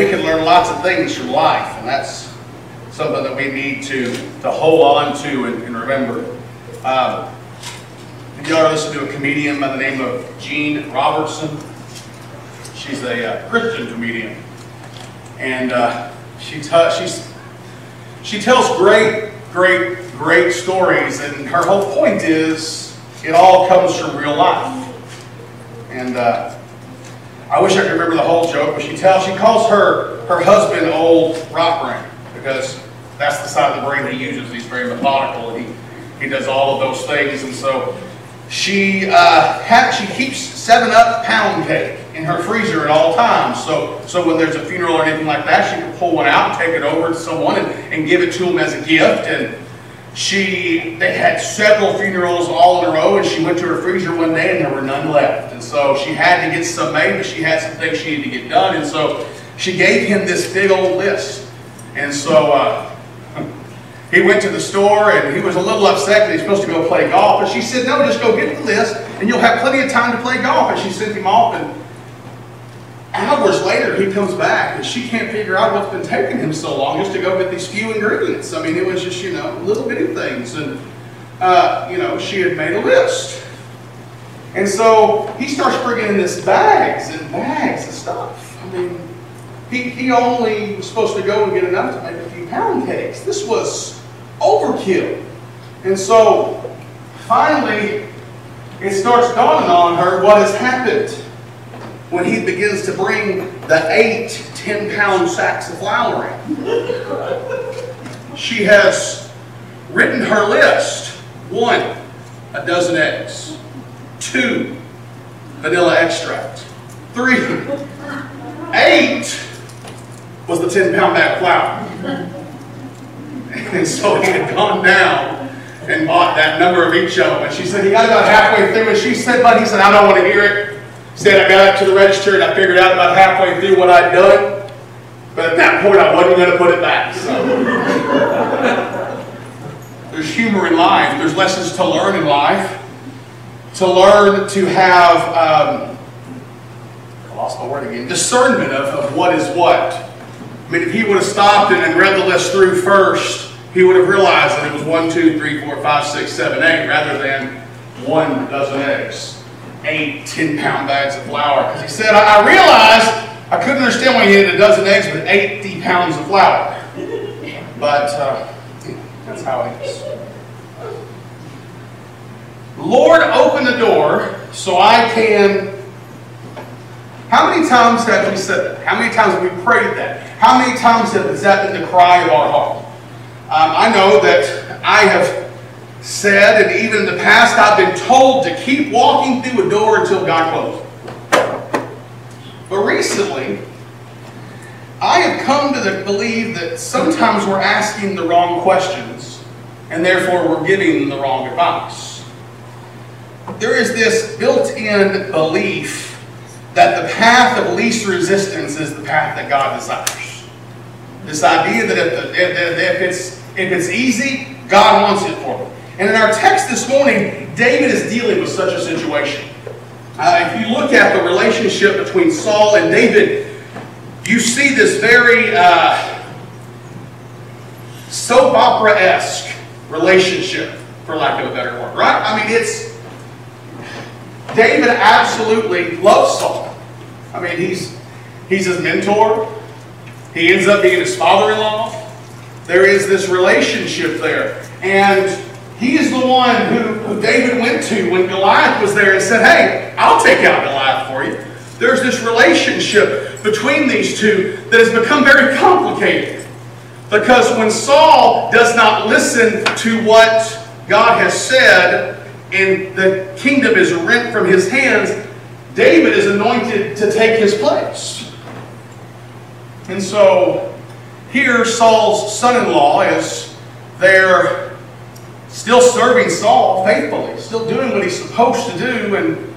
we can learn lots of things from life, and that's something that we need to, to hold on to and, and remember. Um, if you ever listen to a comedian by the name of Jeanne Robertson, she's a uh, Christian comedian, and uh, she she's she tells great, great, great stories, and her whole point is it all comes from real life. And uh, I wish I could remember the whole joke, but she tells she calls her her husband old rock brain because that's the side of the brain he uses. He's very methodical and he he does all of those things, and so she uh, ha- she keeps seven up pound cake in her freezer at all times. So so when there's a funeral or anything like that, she can pull one out and take it over to someone and, and give it to them as a gift. And she they had several funerals all in a row, and she went to her freezer one day and there were none left. And so she had to get some made, but she had some things she needed to get done. And so she gave him this big old list. And so. Uh, he went to the store and he was a little upset that he's supposed to go play golf. But she said, no, just go get the list and you'll have plenty of time to play golf. And she sent him off and hours later he comes back and she can't figure out what's been taking him so long just to go get these few ingredients. I mean, it was just, you know, little bitty things. And, uh, you know, she had made a list. And so he starts bringing in this bags and bags of stuff. I mean, he, he only was supposed to go and get enough to make a few pound cakes. This was overkill. And so finally, it starts dawning on her what has happened when he begins to bring the eight 10 pound sacks of flour in. She has written her list one, a dozen eggs, two, vanilla extract, three, eight was the 10 pound bag of flour. And so he had gone down and bought that number of each of them. And she said, he got about halfway through, and she said, but he said, I don't want to hear it. Said, I got up to the register and I figured out about halfway through what I'd done. But at that point, I wasn't going to put it back. So. There's humor in life. There's lessons to learn in life. To learn to have, um, I lost my word again, discernment of, of what is what. I mean, if he would have stopped and read the list through first, he would have realized that it was one, two, three, four, five, six, seven, eight, rather than one dozen eggs, eight 10 pound bags of flour. Because he said, I, I realized I couldn't understand why he needed a dozen eggs but 80 pounds of flour. But uh, that's how it is. Lord, open the door so I can. How many times have we said that? How many times have we prayed that? How many times has that been the cry of our heart? Um, I know that I have said, and even in the past, I've been told to keep walking through a door until God closes. But recently, I have come to the, believe that sometimes we're asking the wrong questions, and therefore we're giving the wrong advice. There is this built in belief that the path of least resistance is the path that God desires. This idea that if, the, if, if, it's, if it's easy, God wants it for me. And in our text this morning, David is dealing with such a situation. Uh, if you look at the relationship between Saul and David, you see this very uh, soap opera esque relationship, for lack of a better word, right? I mean, it's David absolutely loves Saul. I mean, he's he's his mentor. He ends up being his father-in-law. There is this relationship there, and he is the one who, who David went to when Goliath was there and said, "Hey, I'll take out Goliath for you." There's this relationship between these two that has become very complicated. Because when Saul does not listen to what God has said, and the kingdom is rent from his hands, David is anointed to take his place. And so here Saul's son-in-law is there still serving Saul faithfully, still doing what he's supposed to do, and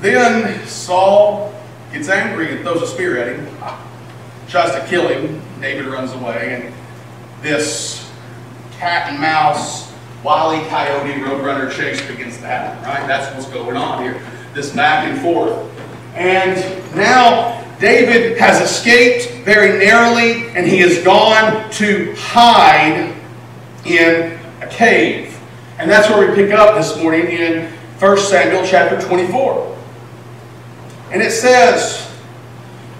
then Saul gets angry and throws a spear at him, tries to kill him. David runs away, and this cat and mouse wily. Coyote Roadrunner chase begins to happen, right? That's what's going on here. This back and forth. And now David has escaped very narrowly and he has gone to hide in a cave. And that's where we pick up this morning in 1 Samuel chapter 24. And it says,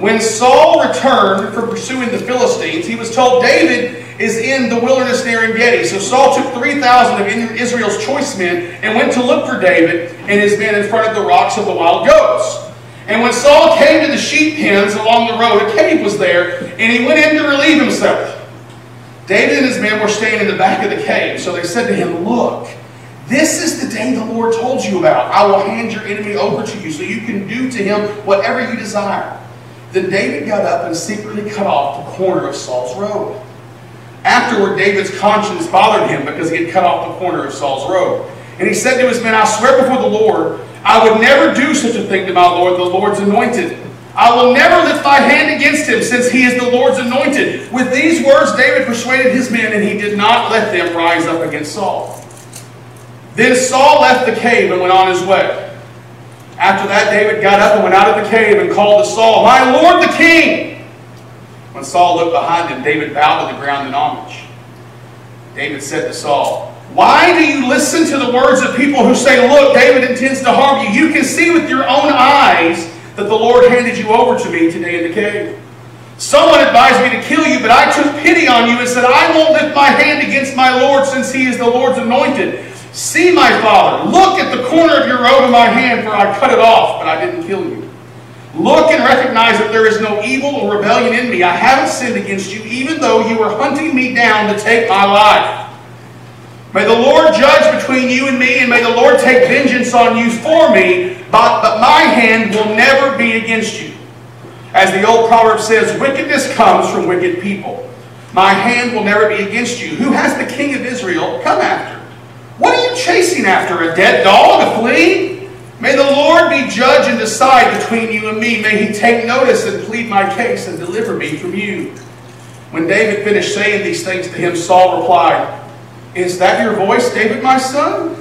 When Saul returned from pursuing the Philistines, he was told David is in the wilderness near En Gedi." So Saul took 3,000 of Israel's choice men and went to look for David and his men in front of the rocks of the wild goats. And when Saul came to the sheep pens along the road, a cave was there, and he went in to relieve himself. David and his men were staying in the back of the cave, so they said to him, Look, this is the day the Lord told you about. I will hand your enemy over to you so you can do to him whatever you desire. Then David got up and secretly cut off the corner of Saul's robe. Afterward, David's conscience bothered him because he had cut off the corner of Saul's robe. And he said to his men, I swear before the Lord, I would never do such a thing to my Lord, the Lord's anointed. I will never lift my hand against him, since he is the Lord's anointed. With these words, David persuaded his men, and he did not let them rise up against Saul. Then Saul left the cave and went on his way. After that, David got up and went out of the cave and called to Saul, My Lord the king! When Saul looked behind him, David bowed to the ground in homage. David said to Saul, Why do you listen to the words of people who say, Look, David intends to harm you? You can see with your own eyes that the Lord handed you over to me today in the cave. Someone advised me to kill you, but I took pity on you and said, I won't lift my hand against my Lord since he is the Lord's anointed. See, my father, look at the corner of your robe in my hand, for I cut it off, but I didn't kill you. Look and recognize that there is no evil or rebellion in me. I haven't sinned against you, even though you were hunting me down to take my life. May the Lord judge between you and me, and may the Lord take vengeance on you for me, but, but my hand will never be against you. As the old proverb says, wickedness comes from wicked people. My hand will never be against you. Who has the king of Israel come after? What are you chasing after? A dead dog? A flea? May the Lord be judge and decide between you and me. May he take notice and plead my case and deliver me from you. When David finished saying these things to him, Saul replied, Is that your voice, David, my son?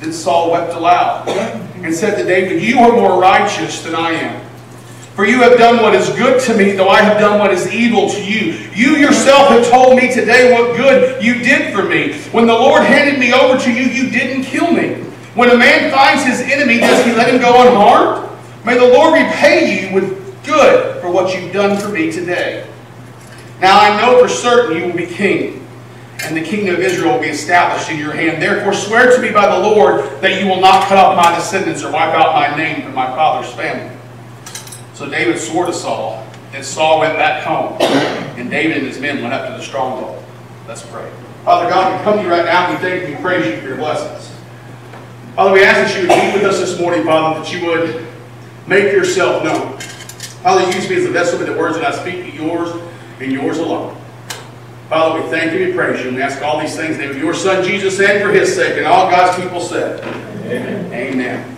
Then Saul wept aloud and said to David, You are more righteous than I am. For you have done what is good to me, though I have done what is evil to you. You yourself have told me today what good you did for me. When the Lord handed me over to you, you didn't kill me. When a man finds his enemy, does he let him go unharmed? May the Lord repay you with good for what you've done for me today. Now I know for certain you will be king, and the kingdom of Israel will be established in your hand. Therefore swear to me by the Lord that you will not cut off my descendants or wipe out my name from my father's family. So David swore to Saul, and Saul went back home, and David and his men went up to the stronghold. Let's pray. Father God, we come to you right now, and we thank you, and praise you for your blessings. Father, we ask that you would be with us this morning, Father, that you would make yourself known. Father, use me as a vessel with the words that I speak to yours and yours alone. Father, we thank you, we praise you, and we ask all these things in the name of your Son, Jesus, and for his sake, and all God's people said. Amen. Amen.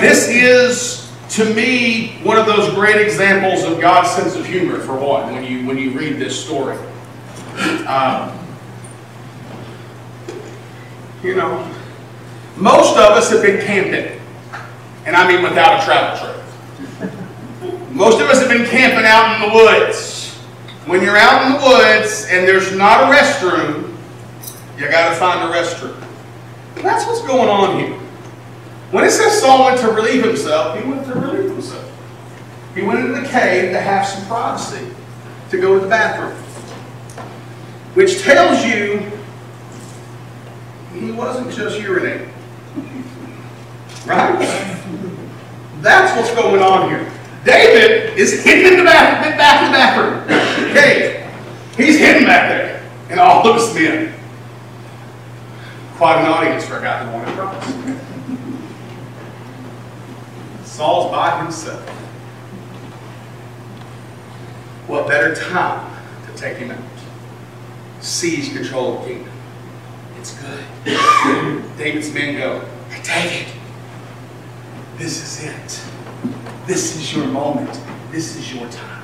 This is to me, one of those great examples of God's sense of humor, for one, when you, when you read this story. Um, you know, most of us have been camping, and I mean without a travel trailer. Most of us have been camping out in the woods. When you're out in the woods and there's not a restroom, you got to find a restroom. That's what's going on here. When it says Saul went to relieve himself, he went to relieve himself. He went into the cave to have some privacy, to go to the bathroom. Which tells you he wasn't just urinating. Right? That's what's going on here. David is hidden in the back in the bathroom. Cave. He's hidden back there. And all of his men. Quite an audience for a guy who wanted privacy. Saul's by himself. What better time to take him out? Seize control of the kingdom. It's good. David's men go, take it. this is it. This is your moment. This is your time.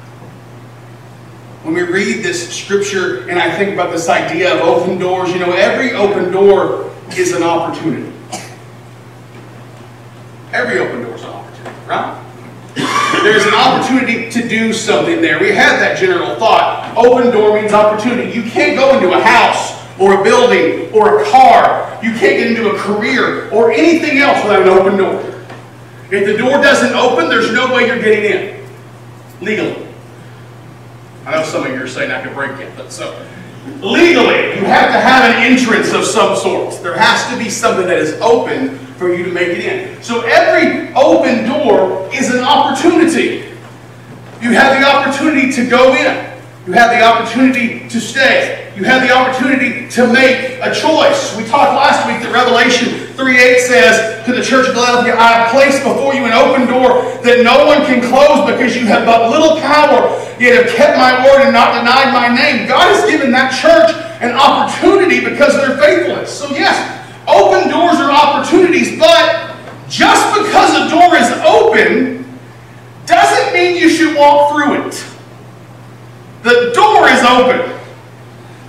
When we read this scripture and I think about this idea of open doors, you know, every open door is an opportunity. Every open door is an opportunity, right? there's an opportunity to do something there. We had that general thought. Open door means opportunity. You can't go into a house or a building or a car. You can't get into a career or anything else without an open door. If the door doesn't open, there's no way you're getting in legally. I know some of you are saying I could break it, but so legally, you have to have an entrance of some sort. There has to be something that is open for you to make it in. So every open door is an opportunity. You have the opportunity to go in. You have the opportunity to stay. You have the opportunity to make a choice. We talked last week that Revelation 3.8 says to the church of Philadelphia, I have placed before you an open door that no one can close because you have but little power, yet have kept my word and not denied my name. God has given that church an opportunity because of their faithfulness. So yes, open doors are opportunities, but just because a door is open doesn't mean you should walk through it. The door is open.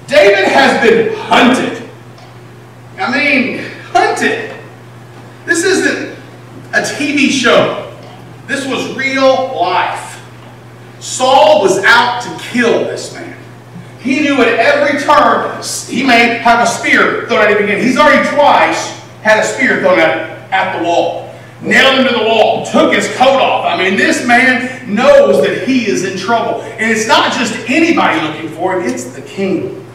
David has been hunted. I mean, hunted. This isn't a TV show. This was real life. Saul was out to kill this man. He knew at every turn he may have a spear thrown at him again. He's already twice had a spear thrown at, at the wall nailed him to the wall, took his coat off. I mean, this man knows that he is in trouble. And it's not just anybody looking for him, it's the king.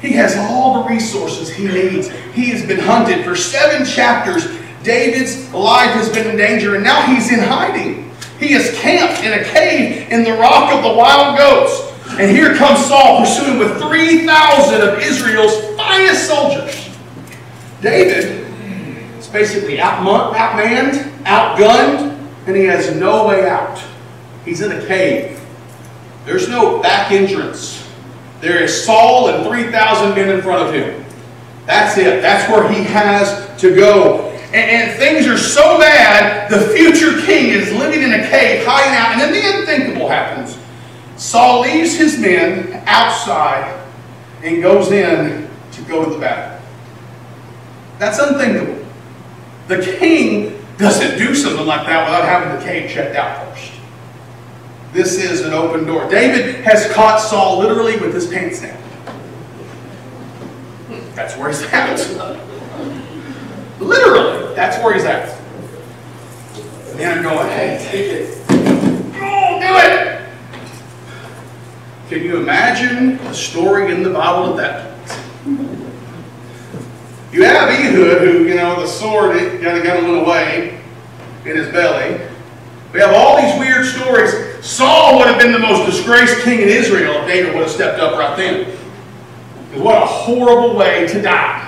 He has all the resources he needs. He has been hunted for seven chapters. David's life has been in danger, and now he's in hiding. He is camped in a cave in the rock of the wild goats. And here comes Saul pursuing with 3,000 of Israel's finest soldiers. David is basically outmanned, outgunned, and he has no way out. He's in a cave. There's no back entrance. There is Saul and 3,000 men in front of him. That's it. That's where he has to go. And, and, things are so bad, the future king is living in a cave, hiding out, and then the unthinkable happens. Saul leaves his men outside and goes in to go to the battle. That's unthinkable. The king doesn't do something like that without having the cave checked out first. This is an open door. David has caught Saul literally with his pants down. That's where he's at. Literally, that's where he's at. And then I'm going, hey, take it. Oh, do it! Can you imagine the story in the Bible at that point? you have Ehud, who, you know, the sword kind of got a little way in his belly. We have all these weird stories. Saul would have been the most disgraced king in Israel if David would have stepped up right then. What a horrible way to die.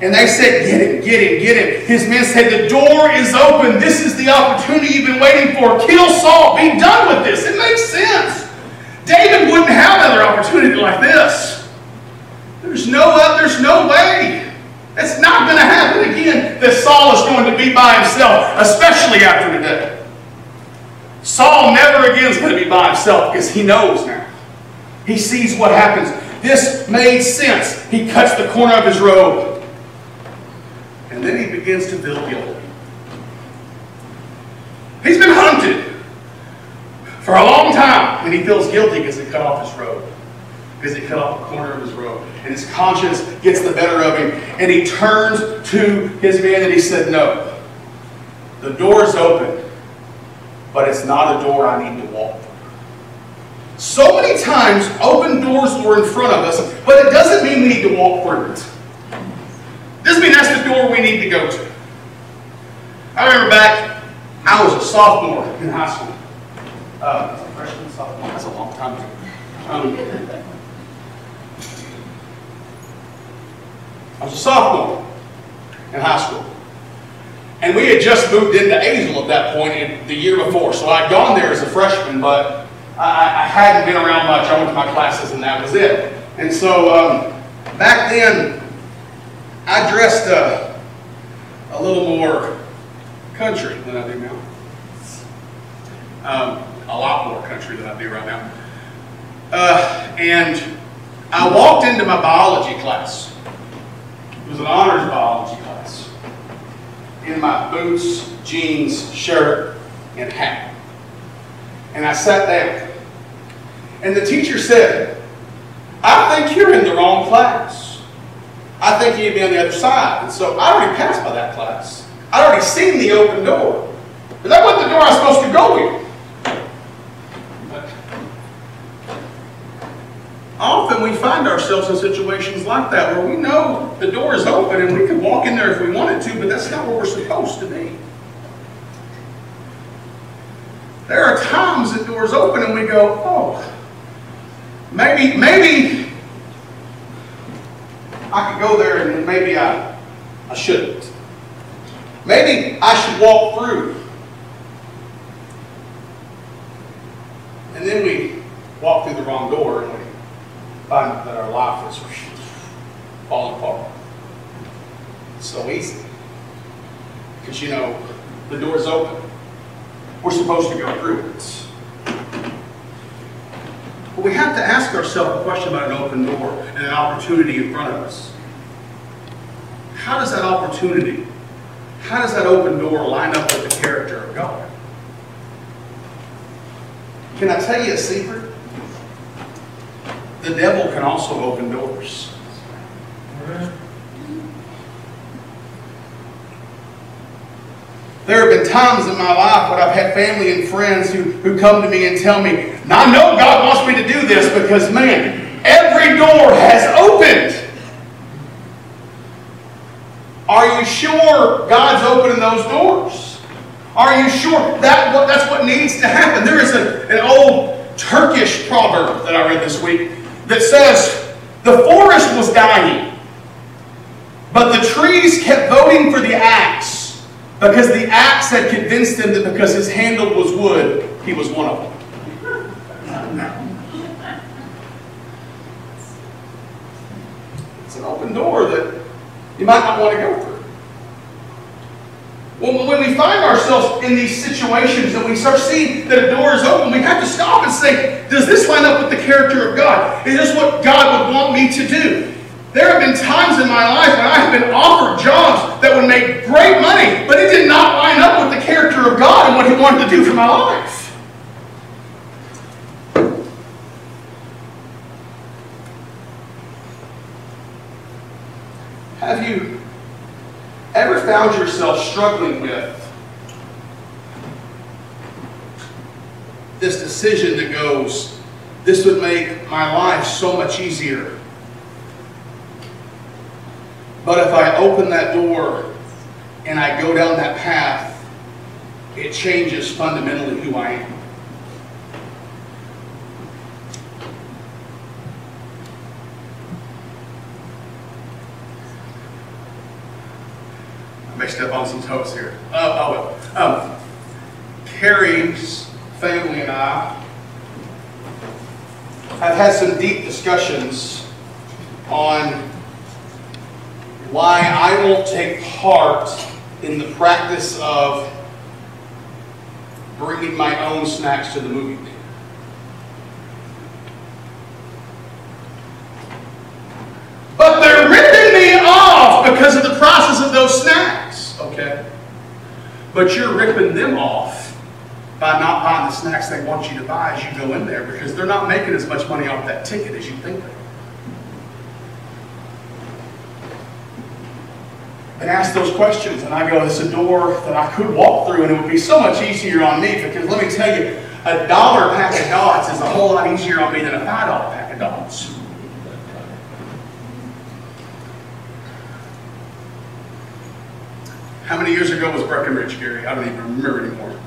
And they said, Get him, get him, get him. His men said, The door is open. This is the opportunity you've been waiting for. Kill Saul. Be done with this. It makes sense. David wouldn't have another opportunity like this. There's no, there's no way. It's not going to happen again that Saul is going to be by himself, especially after today. Saul never again is going to be by himself because he knows now. He sees what happens. This made sense. He cuts the corner of his robe. And then he begins to feel guilty. He's been hunted for a long time, and he feels guilty because he cut off his robe because he cut off a corner of his robe. And his conscience gets the better of him. And he turns to his man and he said, No. The door is open, but it's not a door I need to walk through. So many times, open doors were in front of us, but it doesn't mean we need to walk through it. Doesn't mean that's the door we need to go to. I remember back, I was a sophomore in high school. Uh, freshman, sophomore, that's a long time ago. Um, I was a sophomore in high school. And we had just moved into Azle at that point in the year before. So I'd gone there as a freshman, but I, I hadn't been around much. I went to my classes and that was it. And so um, back then, I dressed uh, a little more country than I do now. Um, a lot more country than I do right now. Uh, and I walked into my biology class. It was an honors biology class. In my boots, jeans, shirt, and hat. And I sat down. And the teacher said, I think you're in the wrong class. I think you'd be on the other side. And so I already passed by that class. I'd already seen the open door. But that wasn't the door I was supposed to go in. Often we find ourselves in situations like that where we know the door is open and we could walk in there if we wanted to, but that's not where we're supposed to be. There are times that doors open and we go, oh, maybe, maybe I could go there and maybe I, I shouldn't. Maybe I should walk through. And then we walk through the wrong door and we find that our life is falling apart. It's so easy. Because you know, the door's open. We're supposed to go through it. But we have to ask ourselves a question about an open door and an opportunity in front of us. How does that opportunity, how does that open door line up with the character of God? Can I tell you a secret? The devil can also open doors. There have been times in my life when I've had family and friends who, who come to me and tell me, I know God wants me to do this because, man, every door has opened. Are you sure God's opening those doors? Are you sure that that's what needs to happen? There is a, an old Turkish proverb that I read this week that says, The forest was dying, but the trees kept voting for the axe because the axe had convinced him that because his handle was wood, he was one of them. It's an open door that you might not want to go through. Well, when we find ourselves in these situations and we start seeing that a door is open, we have to stop and say, does this line up with the character of God? Is this what God would want me to do? There have been times in my life when I have been offered jobs that would make great money, but it did not line up with the character of God and what He wanted to do for my life. Have you ever found yourself struggling with this decision that goes, this would make my life so much easier but if I open that door and I go down that path, it changes fundamentally who I am. I may step on some toes here. Uh, oh, um, Carrie's family and I have had some deep discussions on why I won't take part in the practice of bringing my own snacks to the movie theater. But they're ripping me off because of the process of those snacks, okay? But you're ripping them off by not buying the snacks they want you to buy as you go in there because they're not making as much money off that ticket as you think they are. And ask those questions. And I go, it's a door that I could walk through and it would be so much easier on me because let me tell you, a dollar pack of dots is a whole lot easier on me than a five dollar pack of dots. How many years ago was Breckenridge, Gary? I don't even remember anymore.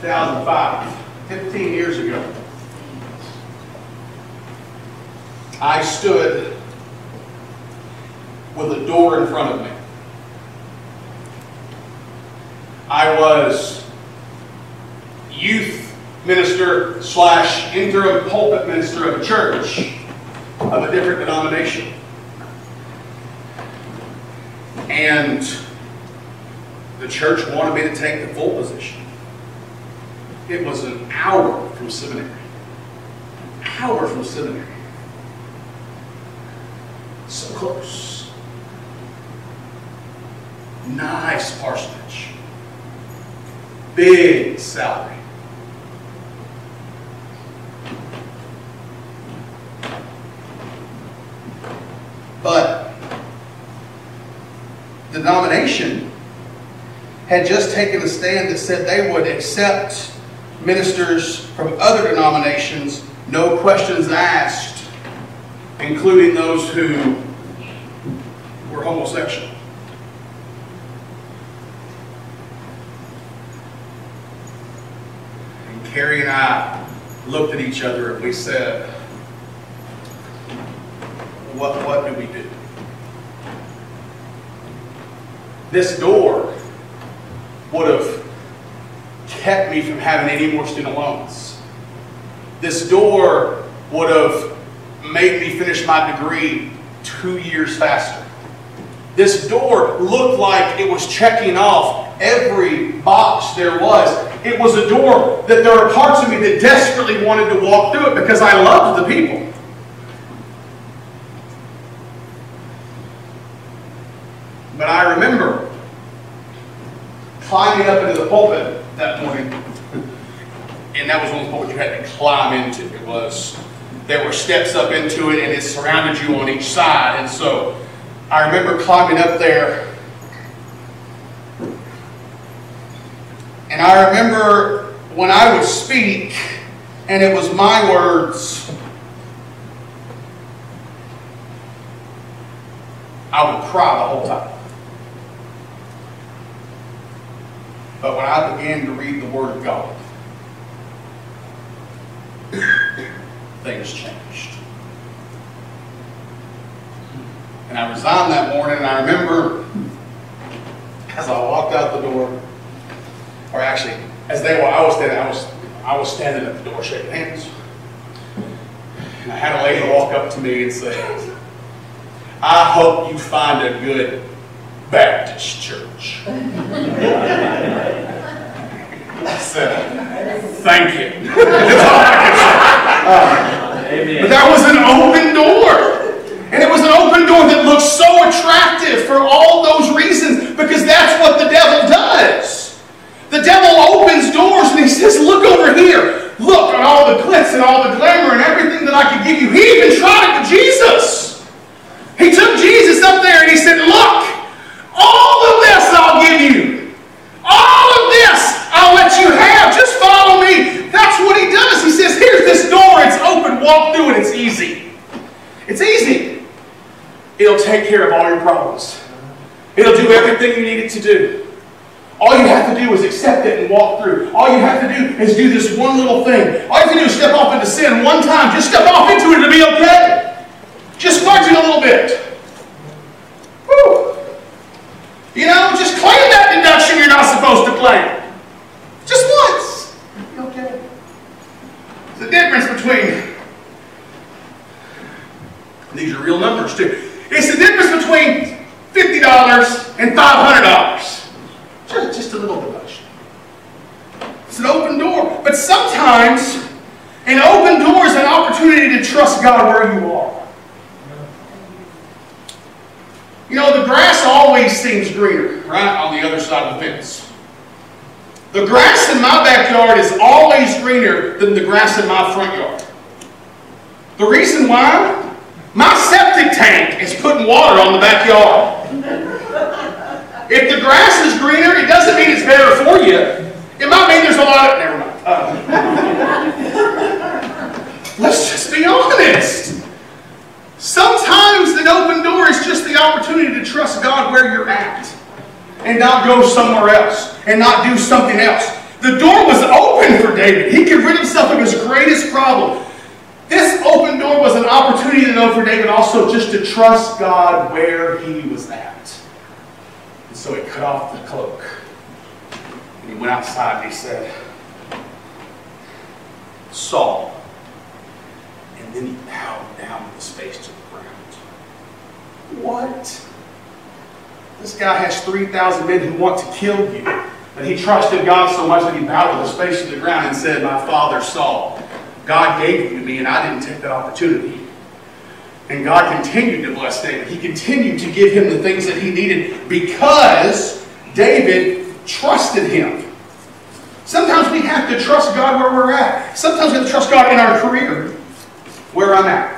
2005, 15 years ago. I stood with a door in front of me. I was youth minister slash interim pulpit minister of a church of a different denomination. And the church wanted me to take the full position. It was an hour from seminary. An hour from seminary. So close nice parsonage. big salary. But the denomination had just taken a stand that said they would accept ministers from other denominations, no questions asked, including those who were homosexual. And Carrie and I looked at each other and we said, what, what do we do? This door would have kept me from having any more student loans. This door would have made me finish my degree two years faster. This door looked like it was checking off every box there was. It was a door that there are parts of me that desperately wanted to walk through it because I loved the people. But I remember climbing up into the pulpit that morning, and that was one of the pulpits you had to climb into. It was, there were steps up into it, and it surrounded you on each side. And so I remember climbing up there, and I remember when I would speak, and it was my words, I would cry the whole time. But when I began to read the Word of God, things changed. And I resigned that morning, and I remember as I walked out the door, or actually, as they were, I was standing, I was, I was standing at the door shaking hands. And I had a lady walk up to me and say, I hope you find a good Baptist church. I said, thank you. But that was an open door. And it was an open door that looked so attractive for all those reasons because that's what the devil does. The devil opens doors and he says, Look over here. Look at all the glitz and all the glamour and everything that I could give you. He even tried it with Jesus. He took Jesus up there and he said, Look, all of this I'll give you. All of this I'll let you have. Just follow me. That's what he does. He says, Here's this door. It's open. Walk through it. It's easy. It's easy. It'll take care of all your problems. It'll do everything you need it to do. All you have to do is accept it and walk through. All you have to do is do this one little thing. All you have to do is step off into sin one time. Just step off into it. It'll be okay. Just fudge it a little bit. Whew. You know, just claim that deduction you're not supposed to claim. Just once. Be okay. There's a difference between, these are real numbers too. It's the difference between $50 and $500. Just, just a little deduction. It's an open door. But sometimes an open door is an opportunity to trust God where you are. You know, the grass always seems greener, right, on the other side of the fence. The grass in my backyard is always greener than the grass in my front yard. The reason why? My septic tank is putting water on the backyard. If the grass is greener, it doesn't mean it's better for you. It might mean there's a lot of. Never mind. Uh, let's just be honest. Sometimes an open door is just the opportunity to trust God where you're at and not go somewhere else and not do something else. The door was open for David. He could rid himself of his greatest problem. This open door was an opportunity to know for David also just to trust God where he was at. And so he cut off the cloak. And he went outside and he said, Saul. And then he bowed down with his face to. What? This guy has 3,000 men who want to kill you. But he trusted God so much that he bowed with his face to the ground and said, My father Saul, God gave you to me and I didn't take that opportunity. And God continued to bless David. He continued to give him the things that he needed because David trusted him. Sometimes we have to trust God where we're at. Sometimes we have to trust God in our career, where I'm at.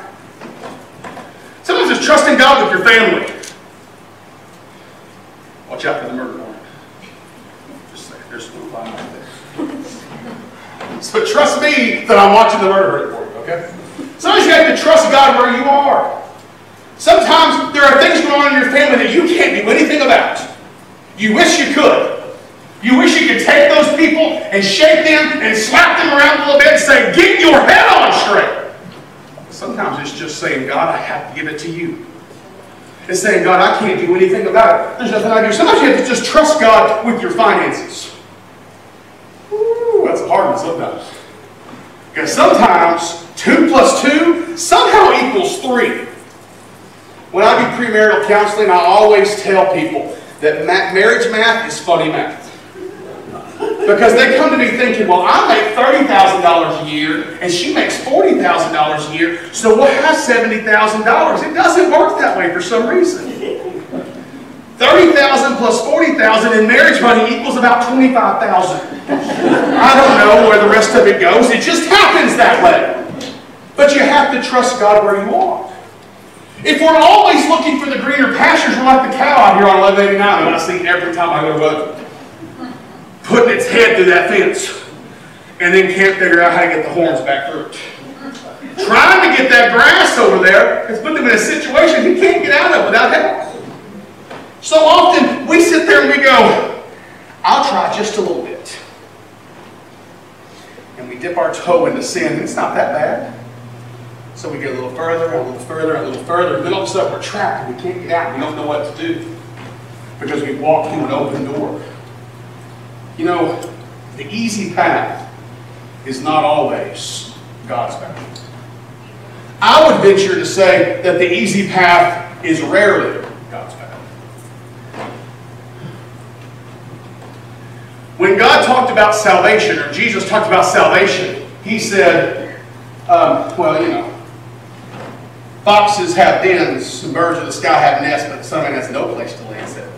Sometimes it's trusting God with your family. Watch out for the murder warrant. Just saying, there's a little line right there. So trust me that I'm watching the murder report, okay? Sometimes you have to trust God where you are. Sometimes there are things going on in your family that you can't do anything about. You wish you could. You wish you could take those people and shake them and slap them around a little bit and say, get your head on straight. Sometimes it's just saying, God, I have to give it to you. It's saying, God, I can't do anything about it. There's nothing I do. Sometimes you have to just trust God with your finances. Ooh, that's a hard one sometimes. Because sometimes 2 plus 2 somehow equals 3. When I do premarital counseling, I always tell people that marriage math is funny math. Because they come to me thinking, well, I make $30,000 a year and she makes $40,000 a year, so we'll have $70,000. It doesn't work that way for some reason. 30,000 plus 40,000 in marriage money equals about 25,000. I don't know where the rest of it goes. It just happens that way. But you have to trust God where you are. If we're always looking for the greener pastures, we're like the cow out here on 1189 and I see every time I go to vote putting its head through that fence and then can't figure out how to get the horns back through it. Trying to get that grass over there has put them in a situation he can't get out of without help. So often we sit there and we go, I'll try just a little bit. And we dip our toe into sin, and it's not that bad. So we get a little further, a little further, a little further, and then all of a sudden we're trapped and we can't get out. We don't know what to do because we walked through an open door. You know, the easy path is not always God's path. I would venture to say that the easy path is rarely God's path. When God talked about salvation, or Jesus talked about salvation, he said, um, well, you know, foxes have dens, and birds of the sky have nests, but the has no place to lay his.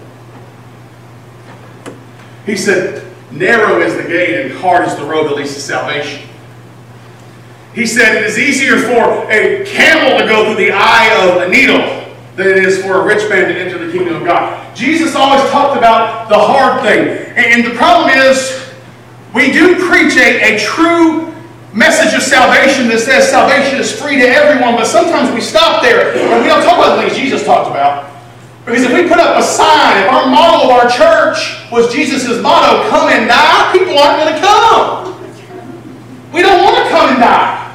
He said, Narrow is the gate and hard is the road that leads to salvation. He said it is easier for a camel to go through the eye of a needle than it is for a rich man to enter the kingdom of God. Jesus always talked about the hard thing. And the problem is, we do preach a, a true message of salvation that says salvation is free to everyone, but sometimes we stop there and we don't talk about the things Jesus talked about. Because if we put up a sign, if our model of our church was Jesus' motto, come and die, people aren't going to come. We don't want to come and die.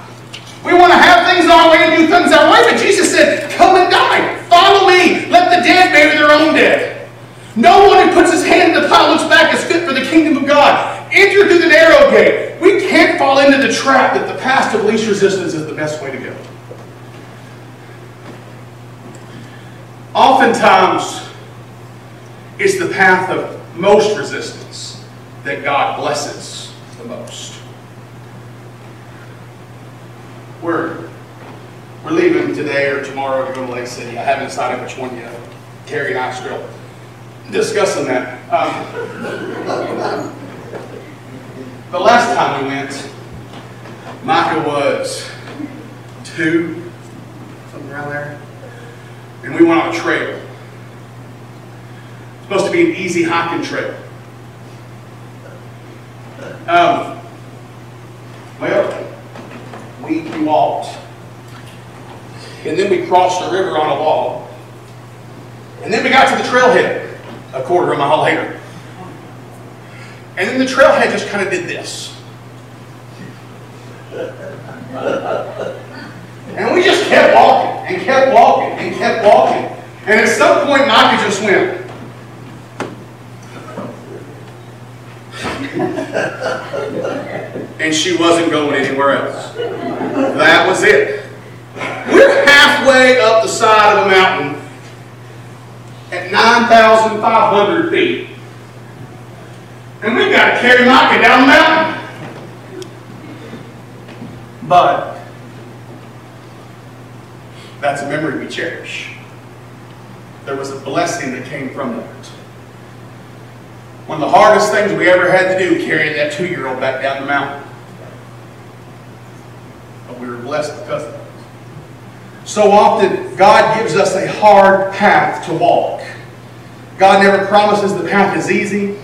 We want to have things our way and do things our way, but Jesus said, come and die. Follow me. Let the dead bury their own dead. No one who puts his hand in the plow looks back is fit for the kingdom of God. Enter through the narrow gate. We can't fall into the trap that the path of least resistance is the best way to go. Oftentimes, it's the path of most resistance that God blesses the most. We're, we're leaving today or tomorrow to go to Lake City. I haven't decided which one yet. Terry and I are still discussing that. Um, the last time we went, Micah was two, something around there and we went on a trail. Supposed to be an easy hiking trail. Um, well, we walked, and then we crossed the river on a log, and then we got to the trailhead a quarter of a mile later. And then the trailhead just kind of did this. And we just kept walking and kept walking and kept walking. And at some point, Micah just went. and she wasn't going anywhere else. That was it. We're halfway up the side of the mountain at 9,500 feet. And we've got to carry Micah down the mountain. But that's a memory we cherish. There was a blessing that came from that. One of the hardest things we ever had to do, carrying that two-year-old back down the mountain. But we were blessed because of it. So often, God gives us a hard path to walk. God never promises the path is easy.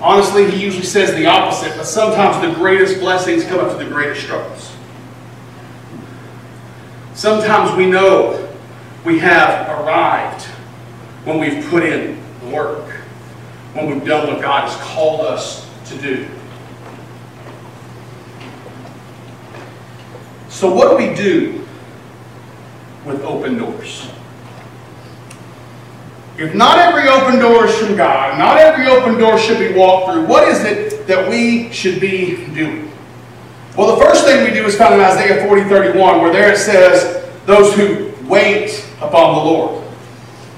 Honestly, He usually says the opposite, but sometimes the greatest blessings come after the greatest struggles. Sometimes we know we have arrived when we've put in work, when we've done what God has called us to do. So, what do we do with open doors? If not every open door is from God, not every open door should be walked through, what is it that we should be doing? Well, the first thing we do is found in Isaiah 40 31, where there it says, Those who wait upon the Lord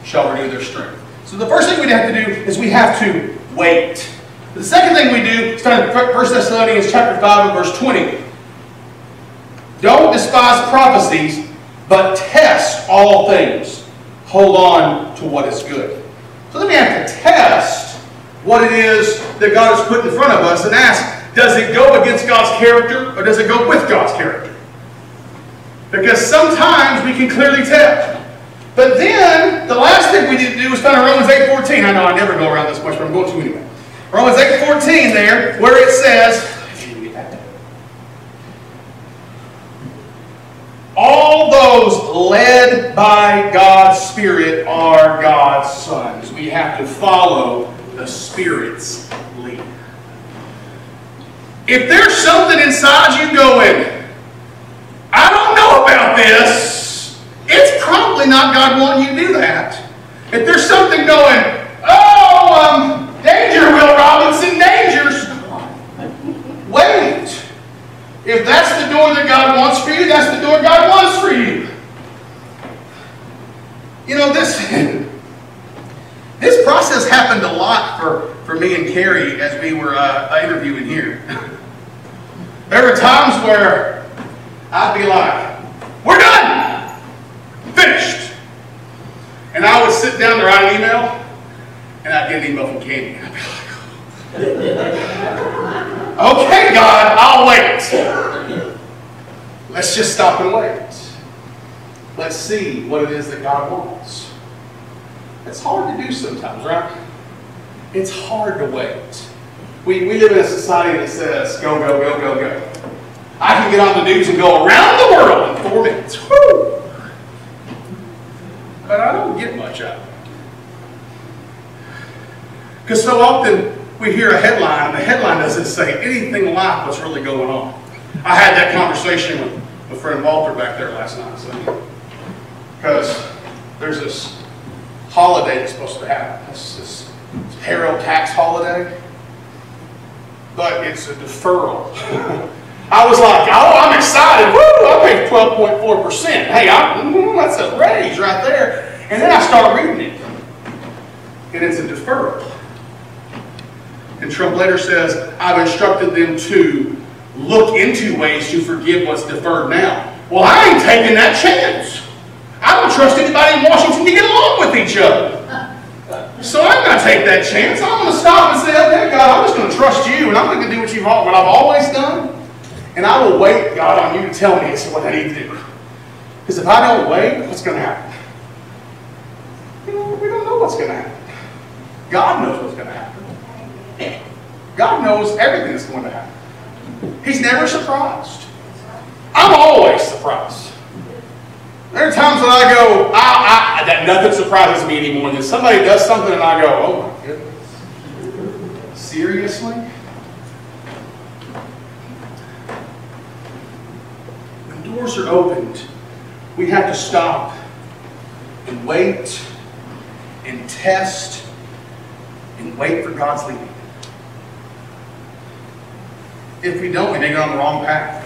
shall renew their strength. So the first thing we have to do is we have to wait. The second thing we do is found in 1 Thessalonians chapter 5 and verse 20. Don't despise prophecies, but test all things. Hold on to what is good. So then we have to test what it is that God has put in front of us and ask, does it go against God's character or does it go with God's character? Because sometimes we can clearly tell. But then, the last thing we need to do is in Romans 8.14. I know I never go around this much, but I'm going to anyway. Romans 8.14 there, where it says, All those led by God's Spirit are God's sons. We have to follow the Spirit's lead. If there's something inside you going, I don't know about this, it's probably not God wanting you to do that. If there's something going, oh, um, danger, Will Robinson, danger, wait. If that's the door that God wants for you, that's the door God wants for you. You know, this this process happened a lot for, for me and Carrie as we were uh, interviewing here. there were times where I'd be like, we're done! Finished! And I would sit down to write an email, and I'd get an email from Candy. I'd be like, Okay, God, I'll wait. Let's just stop and wait. Let's see what it is that God wants. It's hard to do sometimes, right? It's hard to wait. We, we live in a society that says, go, go, go, go, go. I can get on the news and go around the world in four minutes. Woo! But I don't get much out of it. Because so often we hear a headline, and the headline doesn't say anything like what's really going on. I had that conversation with, with friend Walter back there last night. So, because there's this holiday that's supposed to happen. This, this payroll tax holiday. But it's a deferral. I was like, oh, I'm excited. Woo, I paid 12.4%. Hey, I, mm, that's a raise right there. And then I start reading it. And it's a deferral. And Trump later says, I've instructed them to look into ways to forgive what's deferred now. Well, I ain't taking that chance. I don't trust anybody in Washington to get along with each other. So I'm going to take that chance. I'm going to stop and say, okay, God, I'm just going to trust you, and I'm going to do what, you've, what I've always done. And I will wait, God, on you to tell me what I need to do. Because if I don't wait, what's going to happen? You know, we don't know what's going to happen. God knows what's going to happen. God knows everything that's going to happen. He's never surprised. I'm always surprised. There are times when I go, I, I, that nothing surprises me anymore than somebody does something and I go, oh my goodness. Seriously? When doors are opened, we have to stop and wait and test and wait for God's leading. If we don't, we may get on the wrong path.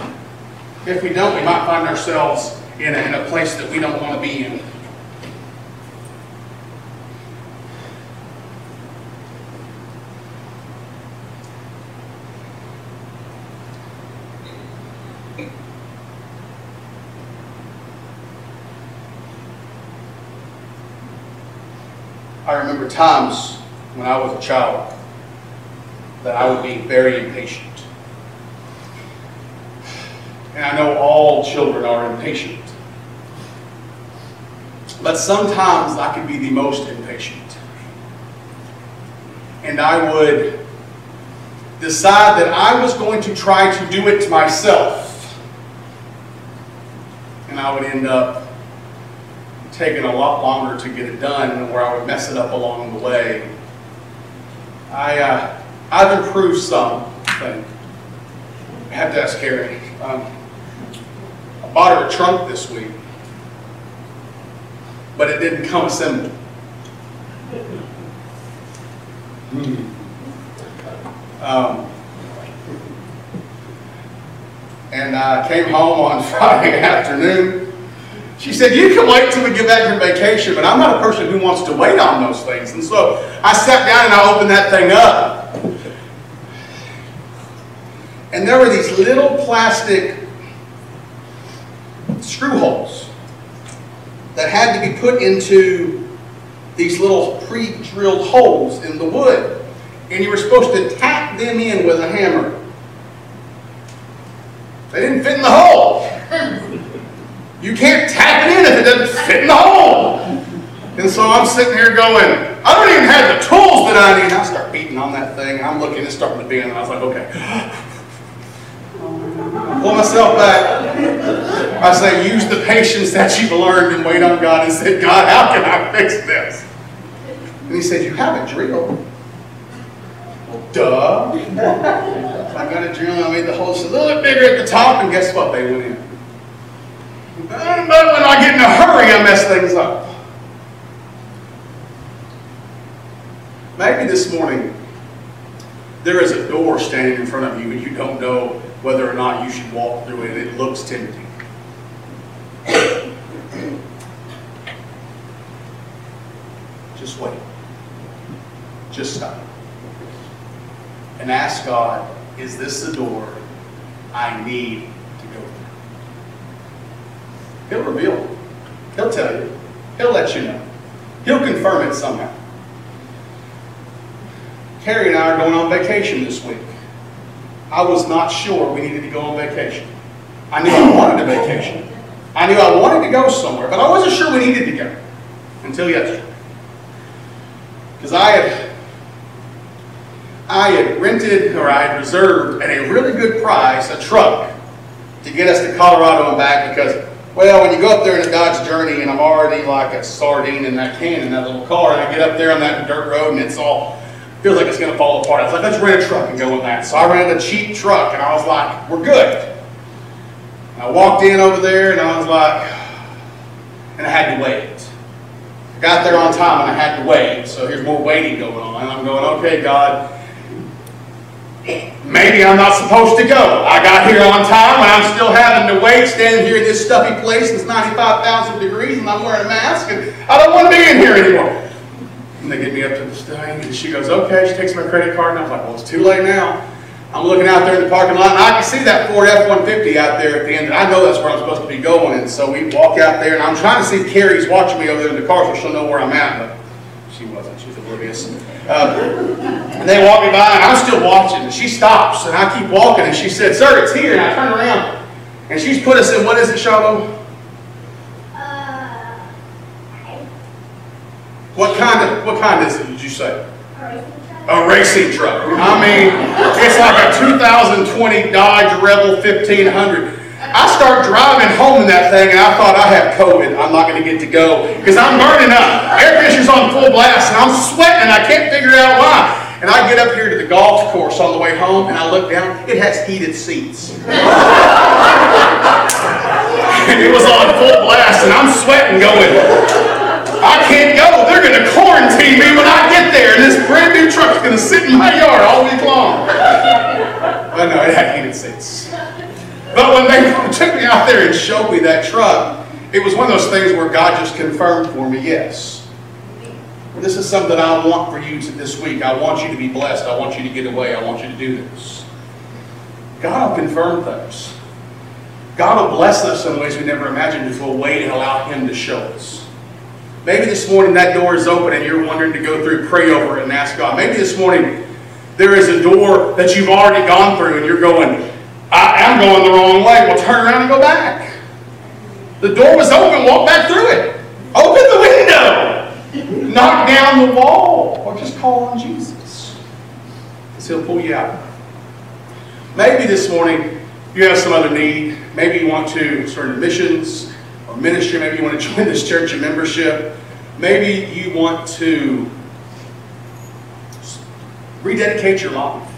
If we don't, we might find ourselves in a, in a place that we don't want to be in. I remember times when I was a child that I would be very impatient. And I know all children are impatient. But sometimes I could be the most impatient. And I would decide that I was going to try to do it myself. And I would end up taking a lot longer to get it done where I would mess it up along the way. I, uh, I've improved some, but I have to ask Carrie. Um, I bought her a trunk this week, but it didn't come assembled. Hmm. Um, and I came home on Friday afternoon. She said, you can wait till we get back from vacation, but I'm not a person who wants to wait on those things. And so I sat down and I opened that thing up. And there were these little plastic screw holes that had to be put into these little pre-drilled holes in the wood. And you were supposed to tap them in with a hammer. They didn't fit in the hole. You can't tap it in if it doesn't fit in the hole. And so I'm sitting here going, I don't even have the tools that I need. I start beating on that thing. I'm looking, it's starting to bend. And I was like, okay. Pull myself back. I say, use the patience that you've learned and wait on God and say, God, how can I fix this? And he said, you have a drill. Well, duh. I got a drill I made the holes a little bit bigger at the top and guess what? They went in. Mm, but when I get in a hurry, I mess things up. Maybe this morning there is a door standing in front of you and you don't know whether or not you should walk through it. It looks tempting. Just wait. Just stop. And ask God, is this the door I need to go through? He'll reveal. He'll tell you. He'll let you know. He'll confirm it somehow. Carrie and I are going on vacation this week. I was not sure we needed to go on vacation. I knew I wanted a vacation. I knew I wanted to go somewhere, but I wasn't sure we needed to go until yesterday. Because I had, I had rented or I had reserved at a really good price a truck to get us to Colorado and back because, well, when you go up there in a Dodge Journey and I'm already like a sardine in that can in that little car, and I get up there on that dirt road and it's all feels like it's going to fall apart. I was like, let's rent a truck and go with that. So I rented a cheap truck, and I was like, we're good. And I walked in over there, and I was like, and I had to wait. I got there on time, and I had to wait. So here's more waiting going on. And I'm going, okay, God, maybe I'm not supposed to go. I got here on time, and I'm still having to wait, standing here in this stuffy place. It's 95,000 degrees, and I'm wearing a mask, and I don't want to be in here anymore. And they get me up to the thing, and she goes, okay. She takes my credit card, and I was like, well, it's too late now. I'm looking out there in the parking lot, and I can see that Ford F-150 out there at the end, and I know that's where I'm supposed to be going. And so we walk out there, and I'm trying to see Carrie's watching me over there in the car so she'll know where I'm at, but she wasn't. She was oblivious. Uh, and they walk me by, and I'm still watching, and she stops, and I keep walking, and she said, sir, it's here. And I turn around, and she's put us in, what is it, Shabo? What kind of what kind is it? Did you say? A racing truck. I mean, it's like a 2020 Dodge Rebel 1500. I start driving home in that thing, and I thought I have COVID. I'm not going to get to go because I'm burning up. Air conditioner's on full blast, and I'm sweating. And I can't figure out why. And I get up here to the golf course on the way home, and I look down. It has heated seats. and it was on full blast, and I'm sweating, going. I can't go. They're going to quarantine me when I get there, and this brand new truck's going to sit in my yard all week long. But no, it had heated seats. But when they took me out there and showed me that truck, it was one of those things where God just confirmed for me, yes. This is something I want for you this week. I want you to be blessed. I want you to get away. I want you to do this. God will confirm things. God will bless us in ways we never imagined if we'll wait and allow Him to show us. Maybe this morning that door is open and you're wondering to go through, pray over it, and ask God. Maybe this morning there is a door that you've already gone through and you're going, I, I'm going the wrong way. Well, turn around and go back. The door was open, walk back through it. Open the window. Knock down the wall. Or just call on Jesus. Because he'll pull you out. Maybe this morning you have some other need. Maybe you want to start missions ministry. Maybe you want to join this church in membership. Maybe you want to rededicate your life.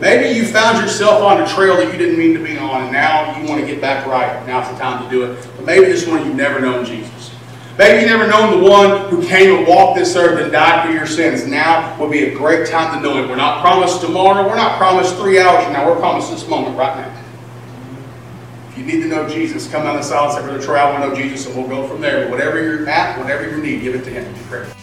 Maybe you found yourself on a trail that you didn't mean to be on, and now you want to get back right. Now's the time to do it. But maybe this one you've never known Jesus. Maybe you've never known the one who came and walked this earth and died for your sins. Now would be a great time to know Him. We're not promised tomorrow. We're not promised three hours from now. We're promised this moment right now. You need to know Jesus, come down the side and say, Brother Troy, I want to know Jesus, and we'll go from there. But whatever you're at, whatever you need, give it to Him. Pray.